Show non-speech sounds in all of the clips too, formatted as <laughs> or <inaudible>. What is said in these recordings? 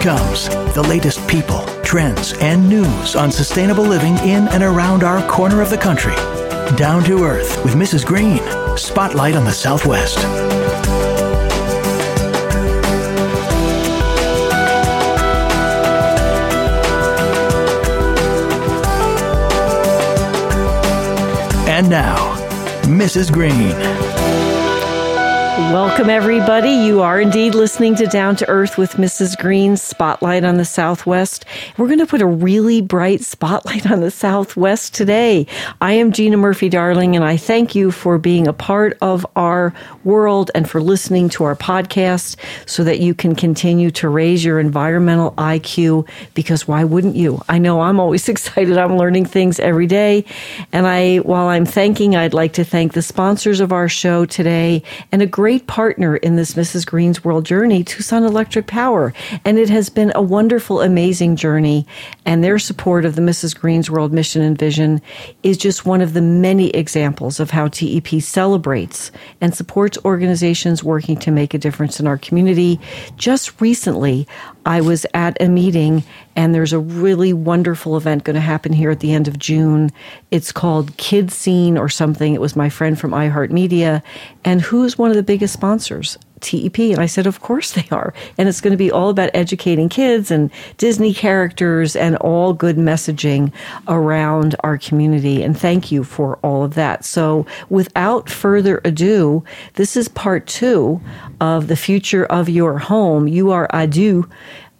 comes. The latest people, trends, and news on sustainable living in and around our corner of the country. Down to Earth with Mrs. Green. Spotlight on the Southwest. And now, Mrs. Green. Welcome, everybody. You are indeed listening to Down to Earth with Mrs. Green, Spotlight on the Southwest. We're going to put a really bright spotlight on the Southwest today. I am Gina Murphy Darling, and I thank you for being a part of our world and for listening to our podcast so that you can continue to raise your environmental IQ because why wouldn't you? I know I'm always <laughs> excited. I'm learning things every day. And I, while I'm thanking, I'd like to thank the sponsors of our show today and a great partner in this Mrs. Green's World journey, Tucson Electric Power. And it has been a wonderful, amazing journey. And their support of the Mrs. Green's World mission and vision is just one of the many examples of how TEP celebrates and supports organizations working to make a difference in our community. Just recently, I was at a meeting and there's a really wonderful event going to happen here at the end of June. It's called Kids Scene or something. It was my friend from iHeartMedia. And who's one of the biggest sponsors? TEP. And I said, Of course they are. And it's going to be all about educating kids and Disney characters and all good messaging around our community. And thank you for all of that. So, without further ado, this is part two of the future of your home. You are Adu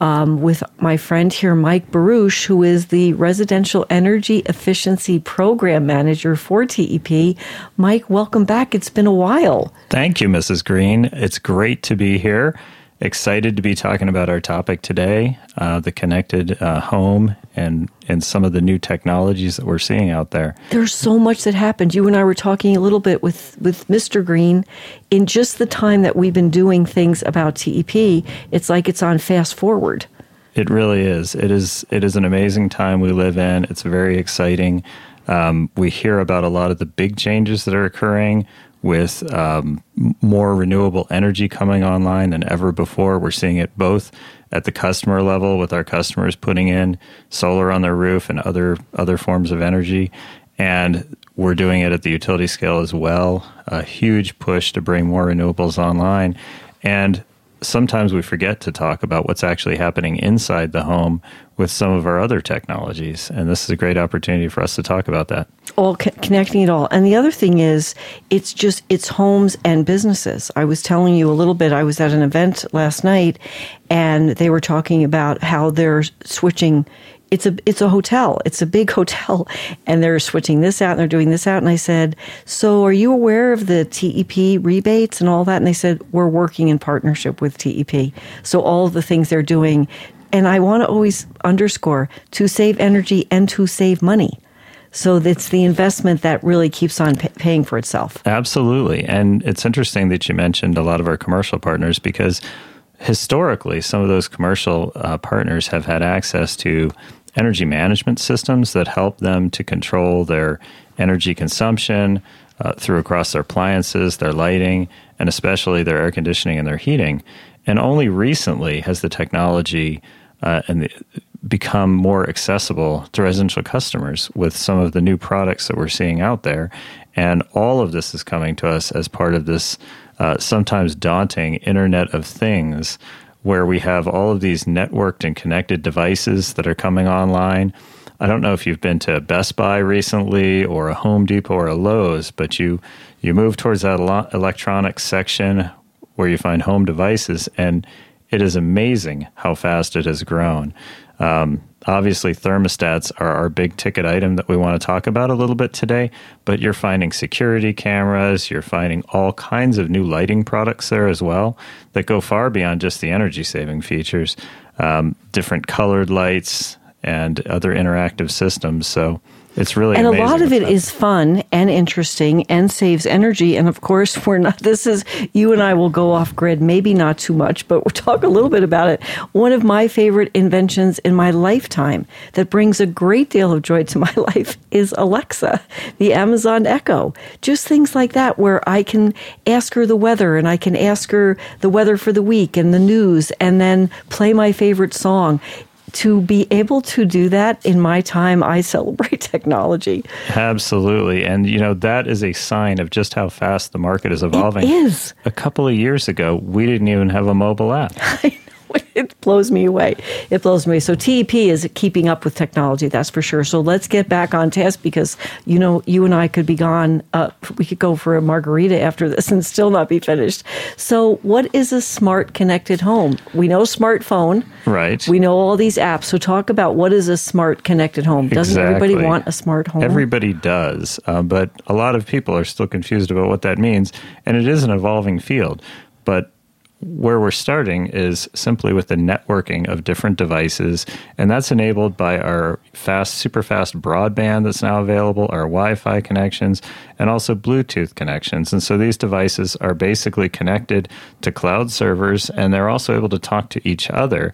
um, with my friend here, Mike Baruch, who is the Residential Energy Efficiency Program Manager for TEP. Mike, welcome back. It's been a while. Thank you, Mrs. Green. It's great to be here excited to be talking about our topic today uh, the connected uh, home and, and some of the new technologies that we're seeing out there. There's so much that happened. You and I were talking a little bit with, with Mr. Green. In just the time that we've been doing things about TEP, it's like it's on fast forward. It really is. It is. It is an amazing time we live in. It's very exciting. Um, we hear about a lot of the big changes that are occurring with um, more renewable energy coming online than ever before. We're seeing it both at the customer level with our customers putting in solar on their roof and other other forms of energy, and we're doing it at the utility scale as well. A huge push to bring more renewables online, and sometimes we forget to talk about what's actually happening inside the home with some of our other technologies. And this is a great opportunity for us to talk about that. All co- connecting it all. And the other thing is, it's just, it's homes and businesses. I was telling you a little bit, I was at an event last night and they were talking about how they're switching it's a it's a hotel. It's a big <laughs> hotel, and they're switching this out and they're doing this out. And I said, "So, are you aware of the TEP rebates and all that?" And they said, "We're working in partnership with TEP. So all the things they're doing." And I want to always underscore to save energy and to save money. So it's the investment that really keeps on paying for itself. Absolutely. And it's interesting that you mentioned a lot of our commercial partners because historically, some of those commercial uh, partners have had access to energy management systems that help them to control their energy consumption uh, through across their appliances, their lighting, and especially their air conditioning and their heating. And only recently has the technology uh, and the, become more accessible to residential customers with some of the new products that we're seeing out there. And all of this is coming to us as part of this uh, sometimes daunting Internet of Things where we have all of these networked and connected devices that are coming online. I don't know if you've been to Best Buy recently or a Home Depot or a Lowe's, but you you move towards that electronics section where you find home devices, and it is amazing how fast it has grown. Um, obviously, thermostats are our big ticket item that we want to talk about a little bit today, but you're finding security cameras, you're finding all kinds of new lighting products there as well that go far beyond just the energy saving features, um, different colored lights, and other interactive systems. So It's really and a lot of it is fun and interesting and saves energy. And of course, <laughs> we're not. This is you and I will go off grid, maybe not too much, but we'll talk a little bit about it. One of my favorite inventions in my lifetime that brings a great deal of joy to my <laughs> life is Alexa, the Amazon Echo. Just things like that, where I can ask her the weather and I can ask her the weather for the week and the news, and then play my favorite song to be able to do that in my time, I celebrate <laughs> technology. Absolutely. And, you know, that is a sign of just how fast the market is evolving. It is. A couple of years ago, we didn't even have a mobile app. <laughs> it blows me away. It blows me away. So TEP is keeping up with technology, that's for sure. So let's get back on task because you know you and I could be gone. Uh, we could go for a margarita after this and still not be finished. So what is a smart connected home? We know smartphone. Right. We know all these apps. So talk about what is a smart connected home. Doesn't Exactly. everybody want a smart home? Everybody does, uh, but a lot of people are still confused about what that means, and it is an evolving field. But where we're starting is simply with the networking of different devices, and that's enabled by our fast, super fast broadband that's now available, our Wi Fi connections, and also Bluetooth connections. And so these devices are basically connected to cloud servers, and they're also able to talk to each other.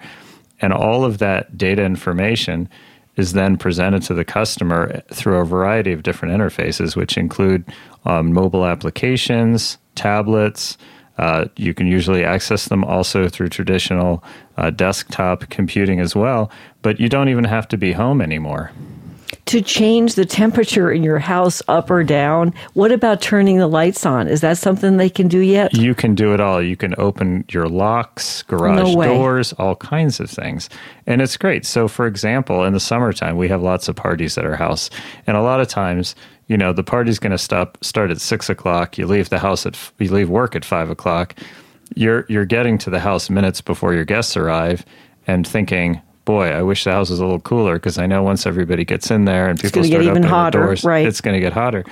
And all of that data information is then presented to the customer through a variety of different interfaces, which include um, mobile applications, tablets. Uh, you can usually access them also through traditional uh, desktop computing as well, but you don't even have to be home anymore. to change the temperature in your house up or down. What about turning the lights on? Is that something they can do yet? You can do it all. You can open your locks, garage No doors, all kinds of things. And it's great. So, for example, in the summertime, we have lots of parties at our house. And a lot of times, you know, the party's going to stop, start at six o'clock. You leave the house at, you leave work at five o'clock. You're, you're getting to the house minutes before your guests arrive and thinking, boy, I wish the house was a little cooler because I know once everybody gets in there and people start get even opening hotter, doors, right. it's going to get hotter.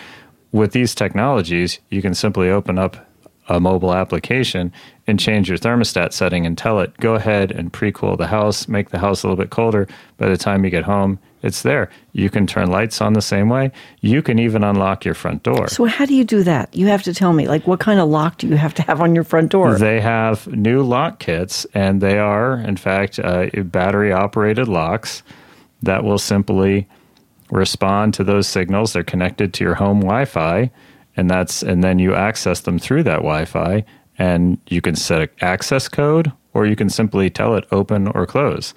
With these technologies, you can simply open up a mobile application and change your thermostat setting and tell it, go ahead and pre cool the house, make the house a little bit colder. By the time you get home, it's there. You can turn lights on the same way. You can even unlock your front door. So how do you do that? You have to tell me. Like, what kind of lock do you have to have on your front door? They have new lock kits, and they are, in fact, uh, battery operated locks that will simply respond to those signals. They're connected to your home Wi Fi, and that's and then you access them through that Wi Fi, and you can set an access code, or you can simply tell it open or close.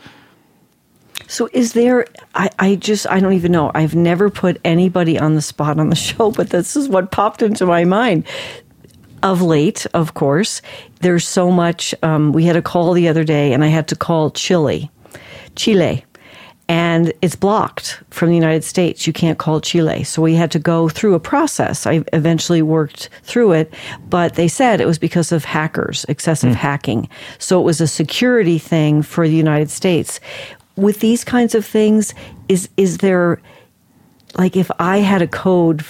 So is there? I, I just I don't even know. I've never put anybody on the spot on the <laughs> show, but this is what popped into my mind. Of late, of course, there's so much. Um, we had a call the other day, and I had to call Chile, Chile, and it's blocked from the United States. You can't call Chile, so we had to go through a process. I eventually worked through it, but they said it was because of hackers, excessive hacking. So it was a security thing for the United States with these kinds of things is is there like if i had a code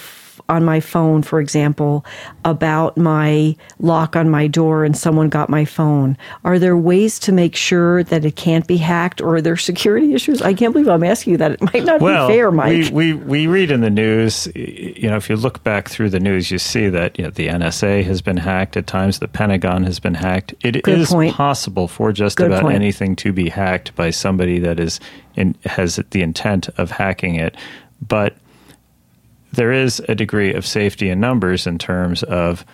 on my phone for example about my lock on my door and someone got my phone are there ways to make sure that it can't be hacked or are there security issues i can't believe i'm asking you that it might not Well, be fair mike we, we we read in the news. You know, if you look back through the news, you see that you know, the NSA has been hacked at times. The Pentagon has been hacked. It is Good point. possible for just Good about point. anything to be hacked by somebody that is in, has the intent of hacking it, but there is a degree of safety in numbers in terms of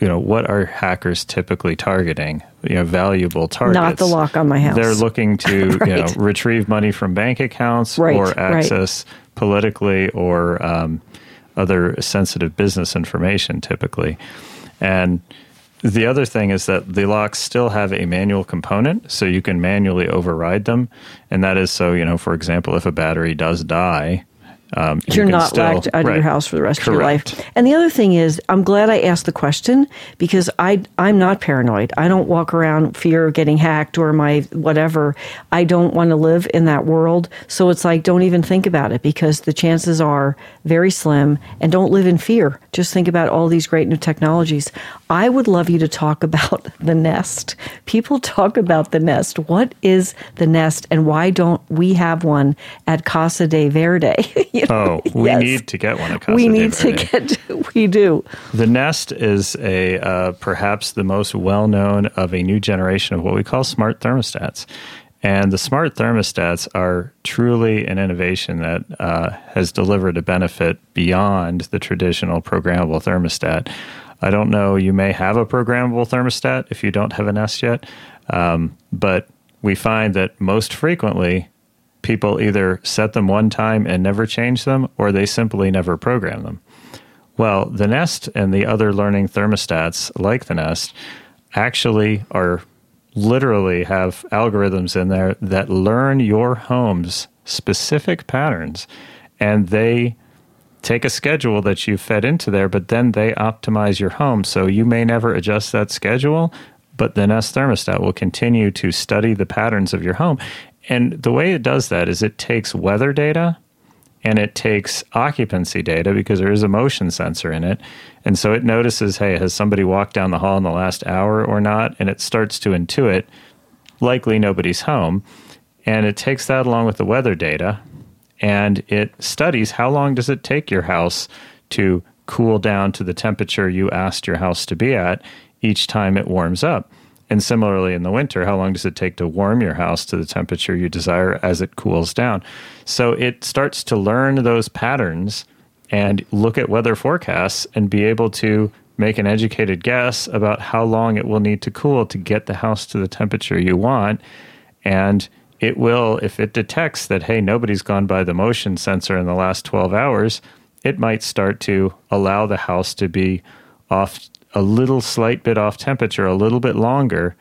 you know what are hackers typically targeting you know valuable targets Not the lock on my house. they're looking to <laughs> you know retrieve money from bank accounts Right, or right. access politically or um, other sensitive business information typically and the other thing is that the locks still have a manual component, so you can manually override them. And that is so, you know, for example, if a battery does die, um, you you're can not still- locked out of your house for the rest of your life. And the other thing is, I'm glad I asked the question because I I'm not paranoid. I don't walk around fear of getting hacked or my whatever. I don't want to live in that world. So it's like don't even think about it because the chances are very slim. And don't live in fear. Just think about all these great new technologies. I would love you to talk <laughs> about the Nest. People talk about the Nest. What is the Nest, and why don't we have one at Casa de Verde? <laughs> You <laughs> know, oh, we yes. need to get one. At Casa we need to get. <laughs> We do. The Nest is a uh, perhaps the most well known of a new generation of what we call smart thermostats. And the smart thermostats are truly an innovation that uh, has delivered a benefit beyond the traditional programmable thermostat. I don't know, you may have a programmable thermostat if you don't have a Nest yet, um, but we find that most frequently people either set them one time and never change them, or they simply never program them. Well, the Nest and the other learning thermostats, like the Nest, actually are literally have algorithms in there that learn your home's specific patterns and they take a schedule that you fed into there, but then they optimize your home. So you may never adjust that schedule, but the Nest thermostat will continue to study the patterns of your home. And the way it does that is it takes weather data and it takes occupancy data because there is a motion sensor in it. And so it notices, hey, has somebody walked down the hall in the last hour or not? And it starts to intuit, likely nobody's home. And it takes that along with the weather data and it studies how long does it take your house to cool down to the temperature you asked your house to be at each time it warms up. And similarly, in the winter, how long does it take to warm your house to the temperature you desire as it cools down? So it starts to learn those patterns and look at weather forecasts and be able to make an educated guess about how long it will need to cool to get the house to the temperature you want. And it will, if it detects that, hey, nobody's gone by the motion sensor in the last 12 hours, it might start to allow the house to be off a little slight bit off temperature a little bit longer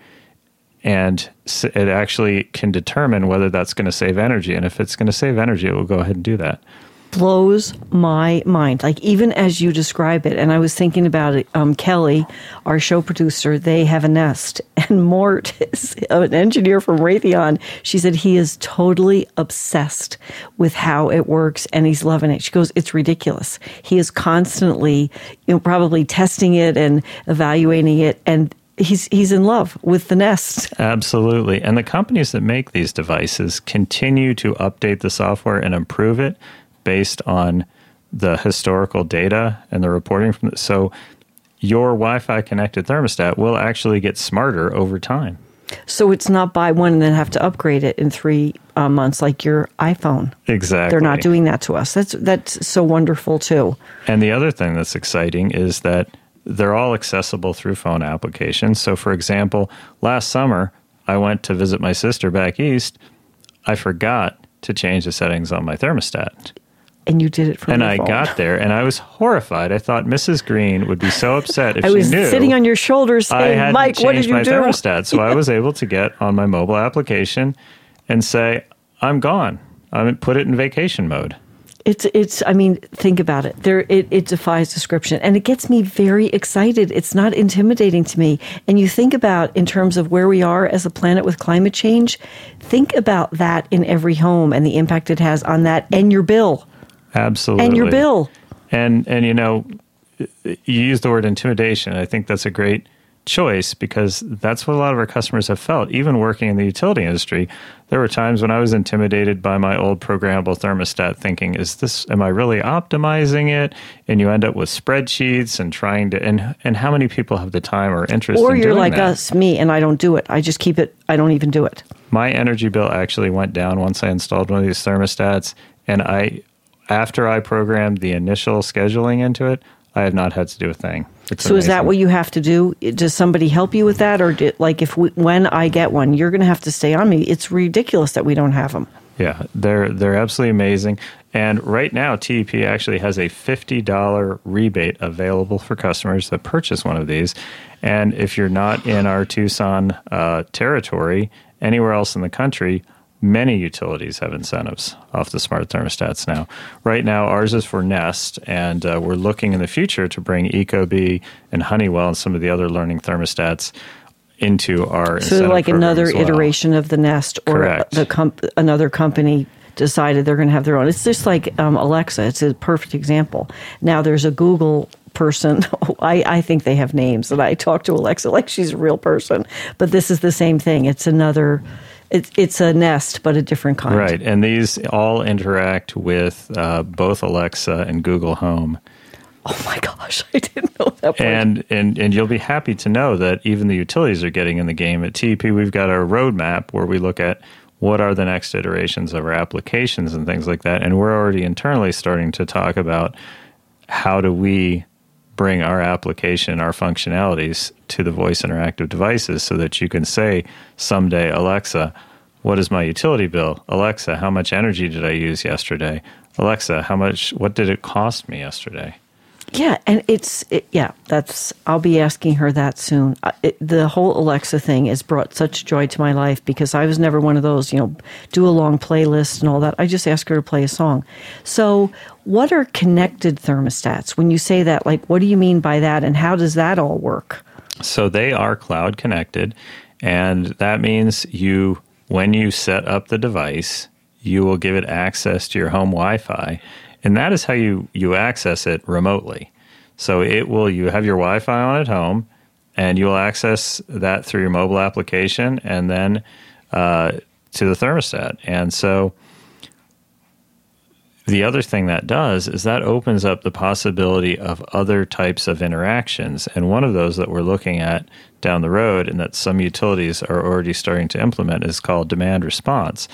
and it actually can determine whether that's going to save energy and if it's going to save energy it will go ahead and do that blows my mind. Like even as you describe it, and I was thinking about it. Um, Kelly, our show producer, they have a nest, <laughs> and Mort is an engineer from Raytheon. She said he is totally obsessed with how it works, and he's loving it. She goes, "It's ridiculous." He is constantly, you know, probably testing it and evaluating it, and he's he's in love with the Nest. <laughs> Absolutely. And the companies that make these devices continue to update the software and improve it based on the historical data and the reporting from the, so your Wi-Fi connected thermostat will actually get smarter over time. So it's not buy one and then have to upgrade it in three uh, months like your iPhone. Exactly. They're not doing that to us. That's that's so wonderful too. And the other thing that's exciting is that they're all accessible through phone applications. So, for example, last summer I went to visit my sister back east. I forgot to change the settings on my thermostat and you did it from and I phone. got there and I was horrified. I thought Mrs. Green would be so upset if <laughs> I was she knew sitting on your shoulders saying, "Mike, what did you my do?" Thermostat, so I was <laughs> able to get on my mobile application and say, "I'm gone." I put it in vacation mode. It's it's I mean, think about it. There it, it defies description. And it gets me very excited. It's not intimidating to me. And you think about in terms of where we are as a planet with climate change, think about that in every home and the impact it has on that and your bill. Absolutely. And your bill. And and you know, you use the word intimidation. I think that's a great choice because that's what a lot of our customers have felt. Even working in the utility industry, there were times when I was intimidated by my old programmable thermostat, thinking, "Is this? Am I really optimizing it?" And you end up with spreadsheets and trying to. And and how many people have the time or interest? Or in you're like that? us, me, and I don't do it. I just keep it. I don't even do it. My energy bill actually went down once I installed one of these thermostats, and I after I programmed the initial scheduling into it, I have not had to do a thing. It's so amazing. is that what you have to do? Does somebody help you with that, or did, like if we, when I get one, you're going to have to stay on me? It's ridiculous that we don't have them. Yeah, they're they're absolutely amazing. And right now, TEP actually has a fifty dollar rebate available for customers that purchase one of these. And if you're not in our Tucson uh, territory, anywhere else in the country, many utilities have incentives off the smart thermostats now. Right now, ours is for Nest, and uh, we're looking in the future to bring Ecobee and Honeywell and some of the other learning thermostats into our so like another well. iteration of the Nest, or Correct. the comp- another company decided they're going to have their own. It's just like um, Alexa. It's a perfect example. Now there's a Google person. <laughs> I, I think they have names, and I talk to Alexa like she's a real person. But this is the same thing. It's another It's it's a Nest, but a different kind. Right, and these all interact with uh, both Alexa and Google Home. Oh my gosh, I didn't know that. Part. And and and you'll be happy to know that even the utilities are getting in the game. At TEP, we've got our roadmap where we look at what are the next iterations of our applications and things like that. And we're already internally starting to talk about how do we bring our application, our functionalities to the voice interactive devices so that you can say someday, Alexa, what is my utility bill? Alexa, how much energy did I use yesterday? Alexa, how much what did it cost me yesterday? Yeah, and it's it, yeah. That's I'll be asking her that soon. Uh, it, the whole Alexa thing has brought such joy to my life because I was never one of those you know do a long playlist and all that. I just ask her to play a song. So, what are connected thermostats? When you say that, like, what do you mean by that, and how does that all work? So they are cloud connected, and that means you when you set up the device, you will give it access to your home Wi-Fi and that is how you you access it remotely. So it will you have your Wi-Fi on at home, and you will access that through your mobile application, and then uh, to the thermostat. And so the other thing that does is that opens up the possibility of other types of interactions. And one of those that we're looking at down the road and that some utilities are already starting to implement is called demand response.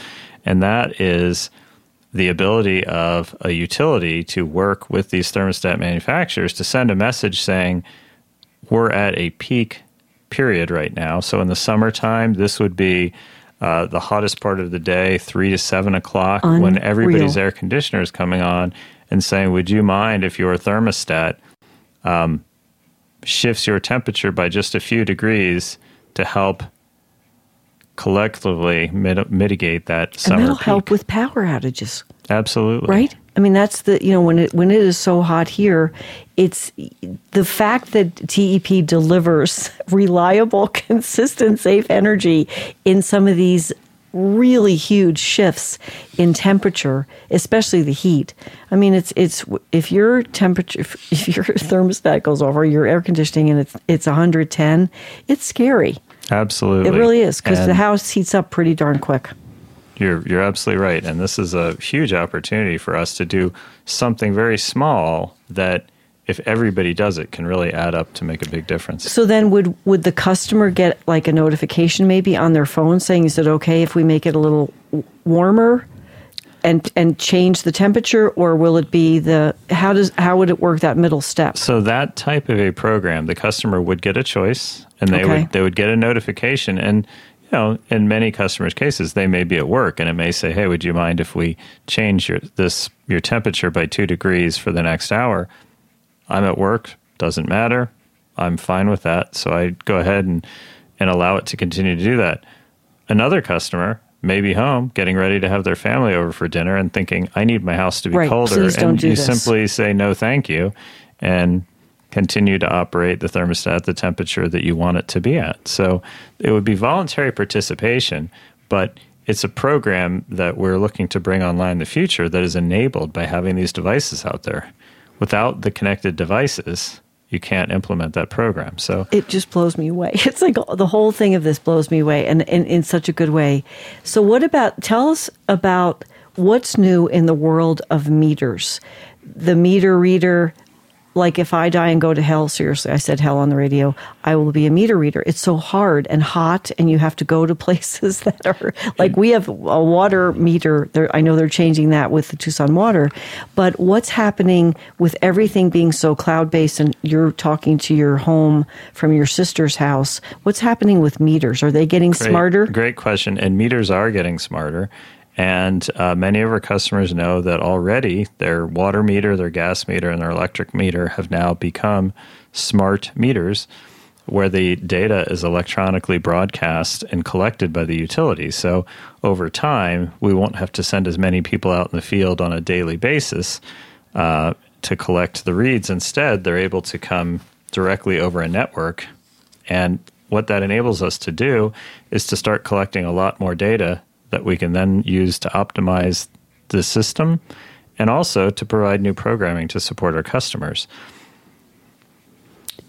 And that is the ability of a utility to work with these thermostat manufacturers to send a message saying, we're at a peak period right now. So in the summertime, this would be uh, the hottest part of the day, three to seven o'clock, Unreal. when everybody's air conditioner is coming on, and saying, Would you mind if your thermostat um, shifts your temperature by just a few degrees to help collectively mit- mitigate that summer. And that'll peak. help with power outages. Absolutely. Right? I mean that's the you know when it when it is so hot here, it's the fact that TEP delivers <laughs> reliable, <laughs> consistent, safe energy in some of these really huge shifts in temperature, especially the heat. I mean, it's it's if your temperature if, <laughs> if your thermostat goes over your air conditioning and it's it's 110, it's scary. Absolutely. It really is because the house heats up pretty darn quick. You're you're absolutely right, and this is a huge opportunity for us to do something very small that if everybody does it can really add up to make a big difference. So then would would the customer get like a notification maybe on their phone saying is it okay if we make it a little warmer and and change the temperature or will it be the how does how would it work that middle step? So that type of a program the customer would get a choice and they okay. would they would get a notification and you know in many customers cases they may be at work and it may say hey would you mind if we change your this your temperature by 2 degrees for the next hour? I'm at work doesn't matter. I'm fine with that. So i go ahead and and allow it to continue to do that. Another customer may be home getting ready to have their family over for dinner and thinking i need my house to be right, colder and you this. simply say no thank you and continue to operate the thermostat at the temperature that you want it to be at. So it would be voluntary participation, but it's a program that we're looking to bring online in the future that is enabled by having these devices out there. Without the connected devices, you can't implement that program. So it just blows me away. <laughs> It's like the whole thing of this blows me away and, in such a good way. So what about tell us about what's new in the world of meters? The meter reader like if I die and go to hell, seriously, I said hell on the radio, I will be a meter reader. It's so hard and hot, and you have to go to <laughs> places that are like we have a water meter. I know they're changing that with the Tucson Water, but what's happening with everything being so cloud based and you're talking to your home from your sister's house? What's happening with meters? Are they getting great, smarter? Great question. And meters are getting smarter. And uh, many of our customers know that already their water meter, their gas meter, and their electric meter have now become smart meters where the data is electronically broadcast and collected by the utility. So over time, we won't have to send as many people out in the field on a daily basis uh, to collect the reads. Instead, they're able to come directly over a network. And what that enables us to do is to start collecting a lot more data that we can then use to optimize the system and also to provide new programming to support our customers.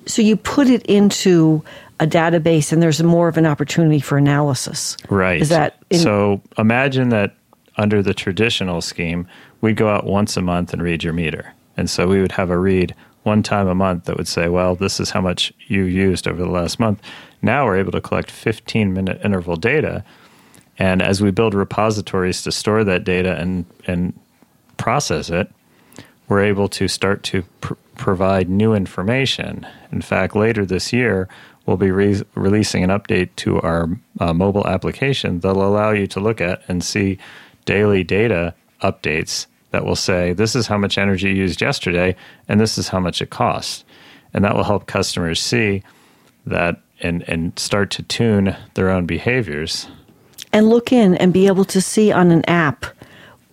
So you put it into a database and there's more of an opportunity for analysis. Right. Is that in- so? Imagine that under the traditional scheme, we'd go out once a month and read your meter, and so we would have a read one time a month that would say, "Well, this is how much you used over the last month." Now we're able to collect 15 minute interval data, and as we build repositories to store that data and and process it, we're able to start to pr- provide new information. In fact, later this year, we'll be re- releasing an update to our uh, mobile application that'll allow you to look at and see daily data updates that will say, this is how much energy you used yesterday, and this is how much it costs. And that will help customers see that and, and start to tune their own behaviors. And look in and be able to see on an app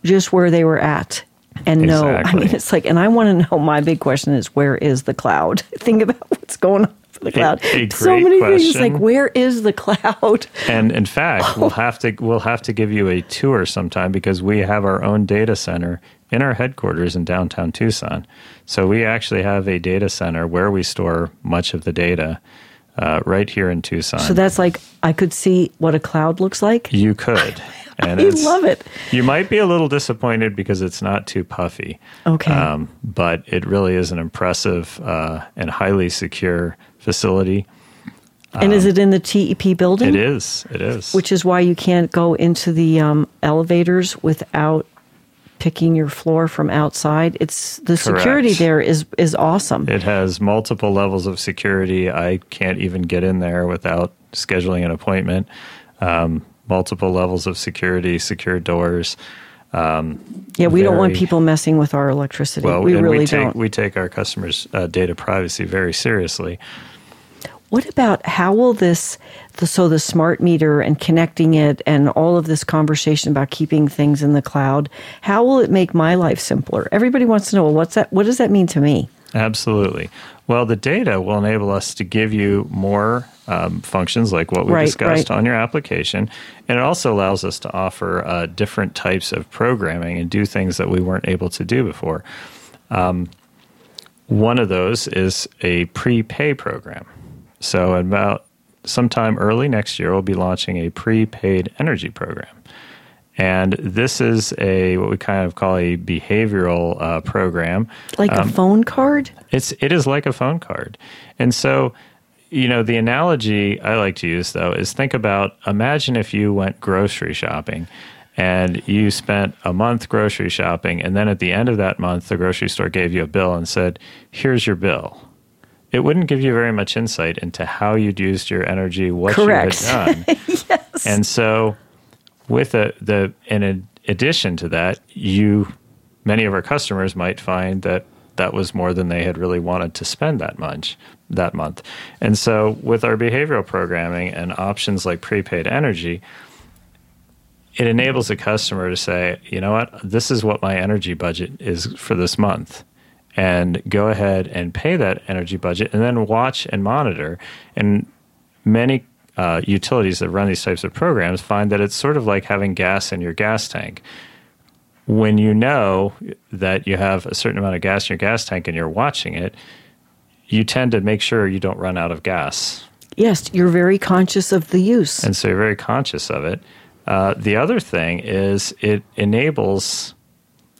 just where they were at and know. I mean, it's like, and I want to know. My big question is, where is the cloud? <laughs> Think about what's going on for the cloud. a so great many things. Like, where is the cloud? And in fact, <laughs> we'll have to we'll have to give you a tour sometime because we have our own data center in our headquarters in downtown Tucson. So we actually have a data center where we store much of the data uh, right here in Tucson. So that's like I could see what a cloud looks like. you could. <laughs> And I love it. You might be a little disappointed because it's not too puffy. Okay. Um, but it really is an impressive uh, and highly secure facility. and is it in the TEP building? It is. It is. Which is why you can't go into the um, elevators without picking your floor from outside. It's the security there is is awesome. It has multiple levels of security. I can't even get in there without scheduling an appointment. Um, multiple levels of security, secure doors. Um, yeah, we don't want people messing with our electricity. Well, we really we take don't. we take our customers' uh, data privacy very seriously. What about how will this, so the smart meter and connecting it and all of this conversation about keeping things in the cloud, how will it make my life simpler? Everybody wants to know, well, what's that? What does that mean to me? Absolutely. Well, the data will enable us to give you more um, functions like what we Right, discussed right. on your application. And it also allows us to offer uh, different types of programming and do things that we weren't able to do before. Um, one of those is a prepay program. So, about sometime early next year, we'll be launching a prepaid energy program. And this is a what we kind of call a behavioral uh, program. Like a phone card? It's it is like a phone card, and so you know the analogy I like to use though is think about imagine if you went grocery shopping and you spent a month grocery shopping, and then at the end of that month the grocery store gave you a bill and said, "Here's your bill." It wouldn't give you very much insight into how you'd used your energy, what Correct. you had done. <laughs> yes. And so, with a, the in ad- addition to that, you many of our customers might find that that was more than they had really wanted to spend that much that month. And so with our behavioral programming and options like prepaid energy, it enables a customer to say, you know what, this is what my energy budget is for this month. And go ahead and pay that energy budget and then watch and monitor. And many uh, utilities that run these types of programs find that it's sort of like having gas in your gas tank when you know that you have a certain amount of gas in your gas tank and you're watching it, you tend to make sure you don't run out of gas. Yes, you're very conscious of the use. And so you're very conscious of it. Uh, the other thing is it enables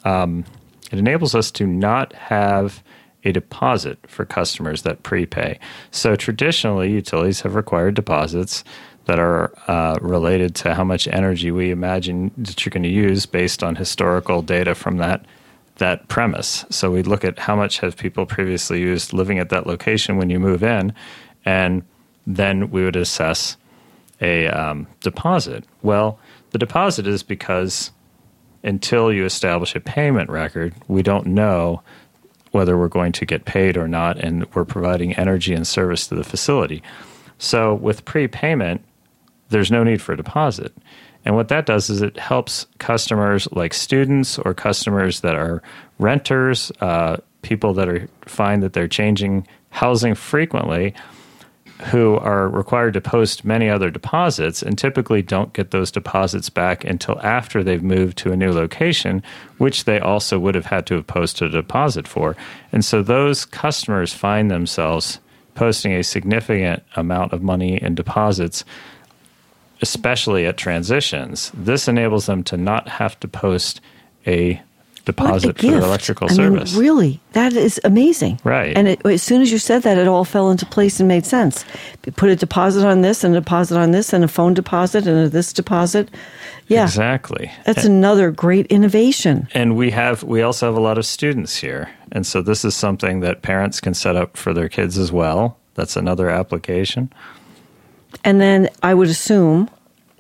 um, it enables us to not have a deposit for customers that prepay. So traditionally, utilities have required deposits that are uh, related to how much energy we imagine that you're going to use based on historical data from that that premise. So we look at how much have people previously used living at that location when you move in, and then we would assess a um, deposit. Well, the deposit is because until you establish a payment record, we don't know whether we're going to get paid or not, and we're providing energy and service to the facility. So with prepayment, there's no need for a deposit. And what that does is it helps customers like students or customers that are renters, uh, people that are find that they're changing housing frequently, who are required to post many other deposits and typically don't get those deposits back until after they've moved to a new location, which they also would have had to have posted a deposit for. And so those customers find themselves posting a significant amount of money in deposits, especially at transitions. This enables them to not have to post a deposit for their electrical I service. Mean, really, that is amazing. Right. And it, as soon as you said that, it all fell into place and made sense. Put a deposit on this and a deposit on this and a phone deposit and a this deposit. Yeah. Exactly. That's and, another great innovation. And we have we also have a lot of students here. And so this is something that parents can set up for their kids as well. That's another application. And then I would assume,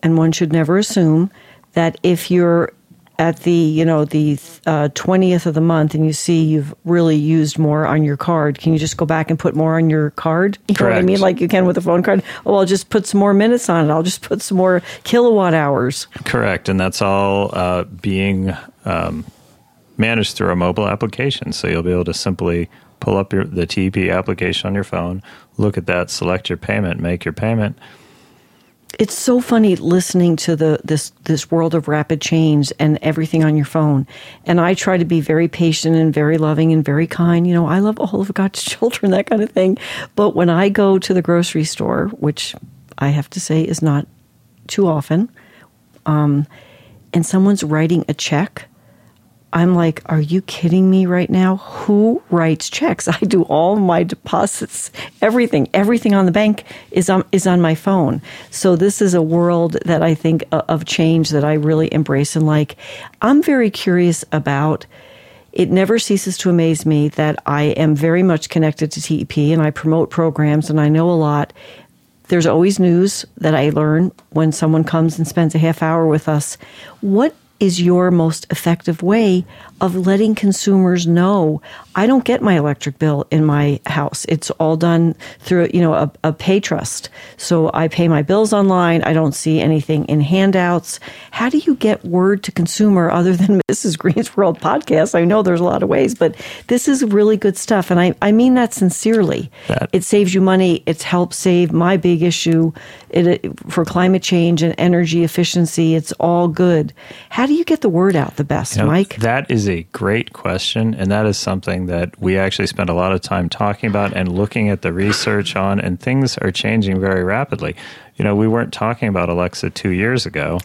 and one should never assume, that if you're at the you know the uh, twentieth uh, of the month and you see you've really used more on your card, can you just go back and put more on your card? You Correct. know what I mean, like you can with a phone card. Oh, I'll just put some more minutes on it. I'll just put some more kilowatt hours. Correct, and that's all uh, being um, managed through a mobile application. So you'll be able to simply pull up your, the TEP application on your phone, look at that, select your payment, make your payment it's so funny listening to the this this world of rapid change and everything on your phone. And I try to be very patient and very loving and very kind. You know, I love all of God's <laughs> children, that kind of thing. But when I go to the grocery store, which I have to say is not too often, um, and someone's writing a check I'm like, are you kidding me right now? Who writes checks? <laughs> I do all my deposits, everything, everything on the bank is on is on my phone. So this is a world that I think uh, of change that I really embrace and like. I'm very curious about. It never ceases to amaze me that I am very much connected to TEP and I promote programs and I know a lot. There's always news that I learn when someone comes and spends a half hour with us. What is your most effective way of letting consumers know I don't get my electric bill in my house. It's all done through, you know, a, a, pay trust. So I pay my bills online. I don't see anything in handouts. How do you get word to consumer other than <laughs> Mrs. Green's World podcast? I know there's a lot of ways, but this is really good stuff. And I, I mean that sincerely. That. It saves you money. It's helped save my big issue it, for climate change and energy efficiency. It's all good. How do you get the word out the best, you know, Mike? That is a great question. And that is something that we actually spend a lot of time talking about and looking at the research on, and things are changing very rapidly. You know, we weren't talking about Alexa two years ago.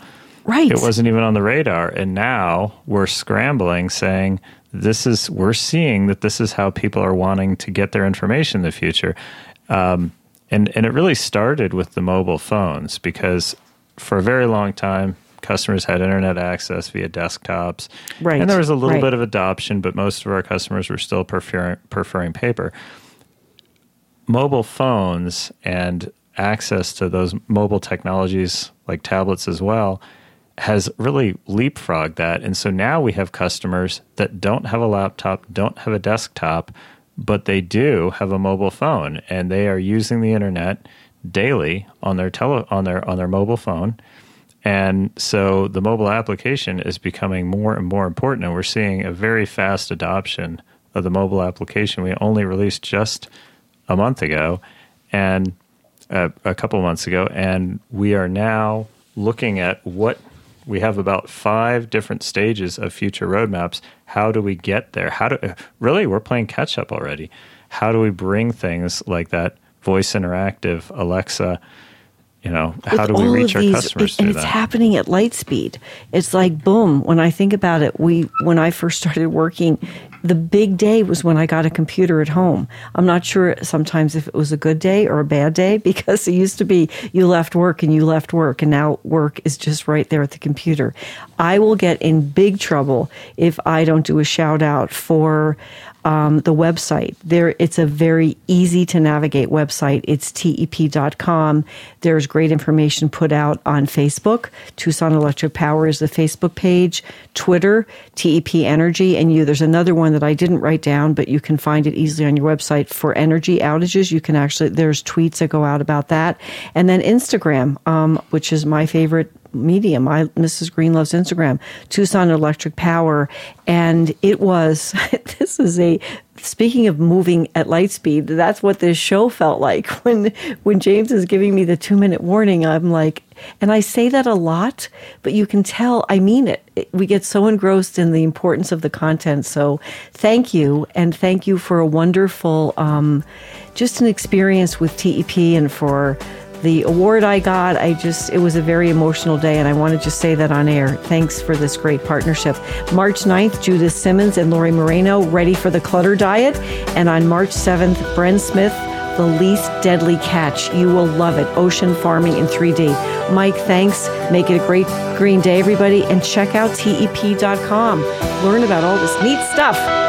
Right. It wasn't even on the radar. And now we're scrambling saying, this is, we're seeing that this is how people are wanting to get their information in the future. Um, and, and it really started with the mobile phones because for a very long time, customers had internet access via desktops. Right. And there was a little right. bit of adoption, but most of our customers were still preferring, preferring paper. Mobile phones and access to those mobile technologies like tablets as well has really leapfrogged that. And so now we have customers that don't have a laptop, don't have a desktop, but they do have a mobile phone and they are using the internet daily on their tele on their on their mobile phone and so the mobile application is becoming more and more important, and we're seeing a very fast adoption of the mobile application. We only released just a month ago, and uh, a couple months ago, and we are now looking at what we have about five different stages of future roadmaps. How do we get there? How do really we're playing catch up already? How do we bring things like that voice interactive Alexa? You know how do we reach our these, customers it, and it's that? happening at light speed. It's like boom when i think about it we when i first started working the big day was when i got a computer at home. I'm not sure sometimes if it was a good day or a bad day <laughs> because it used to be you left work and you left work and now work is just right there at the computer. I will get in big trouble if i don't do a shout out for um, the website. There, it's a very easy to navigate website. It's tep.com. There's great information put out on Facebook. Tucson Electric Power is the Facebook page. Twitter, TEP Energy, and you. There's another one that I didn't write down, but you can find it easily on your website for energy outages. You can actually there's tweets that go out about that, and then Instagram, um, which is my favorite medium. I, Mrs. Green loves Instagram, Tucson Electric Power. And it was, <laughs> this is a, speaking of moving at light speed, that's what this show felt like. <laughs> When, when James is giving me the two minute warning, I'm like, and I say that a lot, but you can tell I mean it. We get so engrossed in the importance of the content. So thank you. And thank you for a wonderful, um, just an experience with TEP and for the award I got. I just, it was a very emotional day, and I want to just say that on air. Thanks for this great partnership. March 9th, Judith Simmons and Lorie Marrero, Ready for the Clutter Diet. And on March 7th, Bren Smith, The Least Deadly Catch. You will love it. Ocean farming in 3D. Mike, thanks. Make it a great green day, everybody. And check out TEP.com. Learn about all this neat stuff.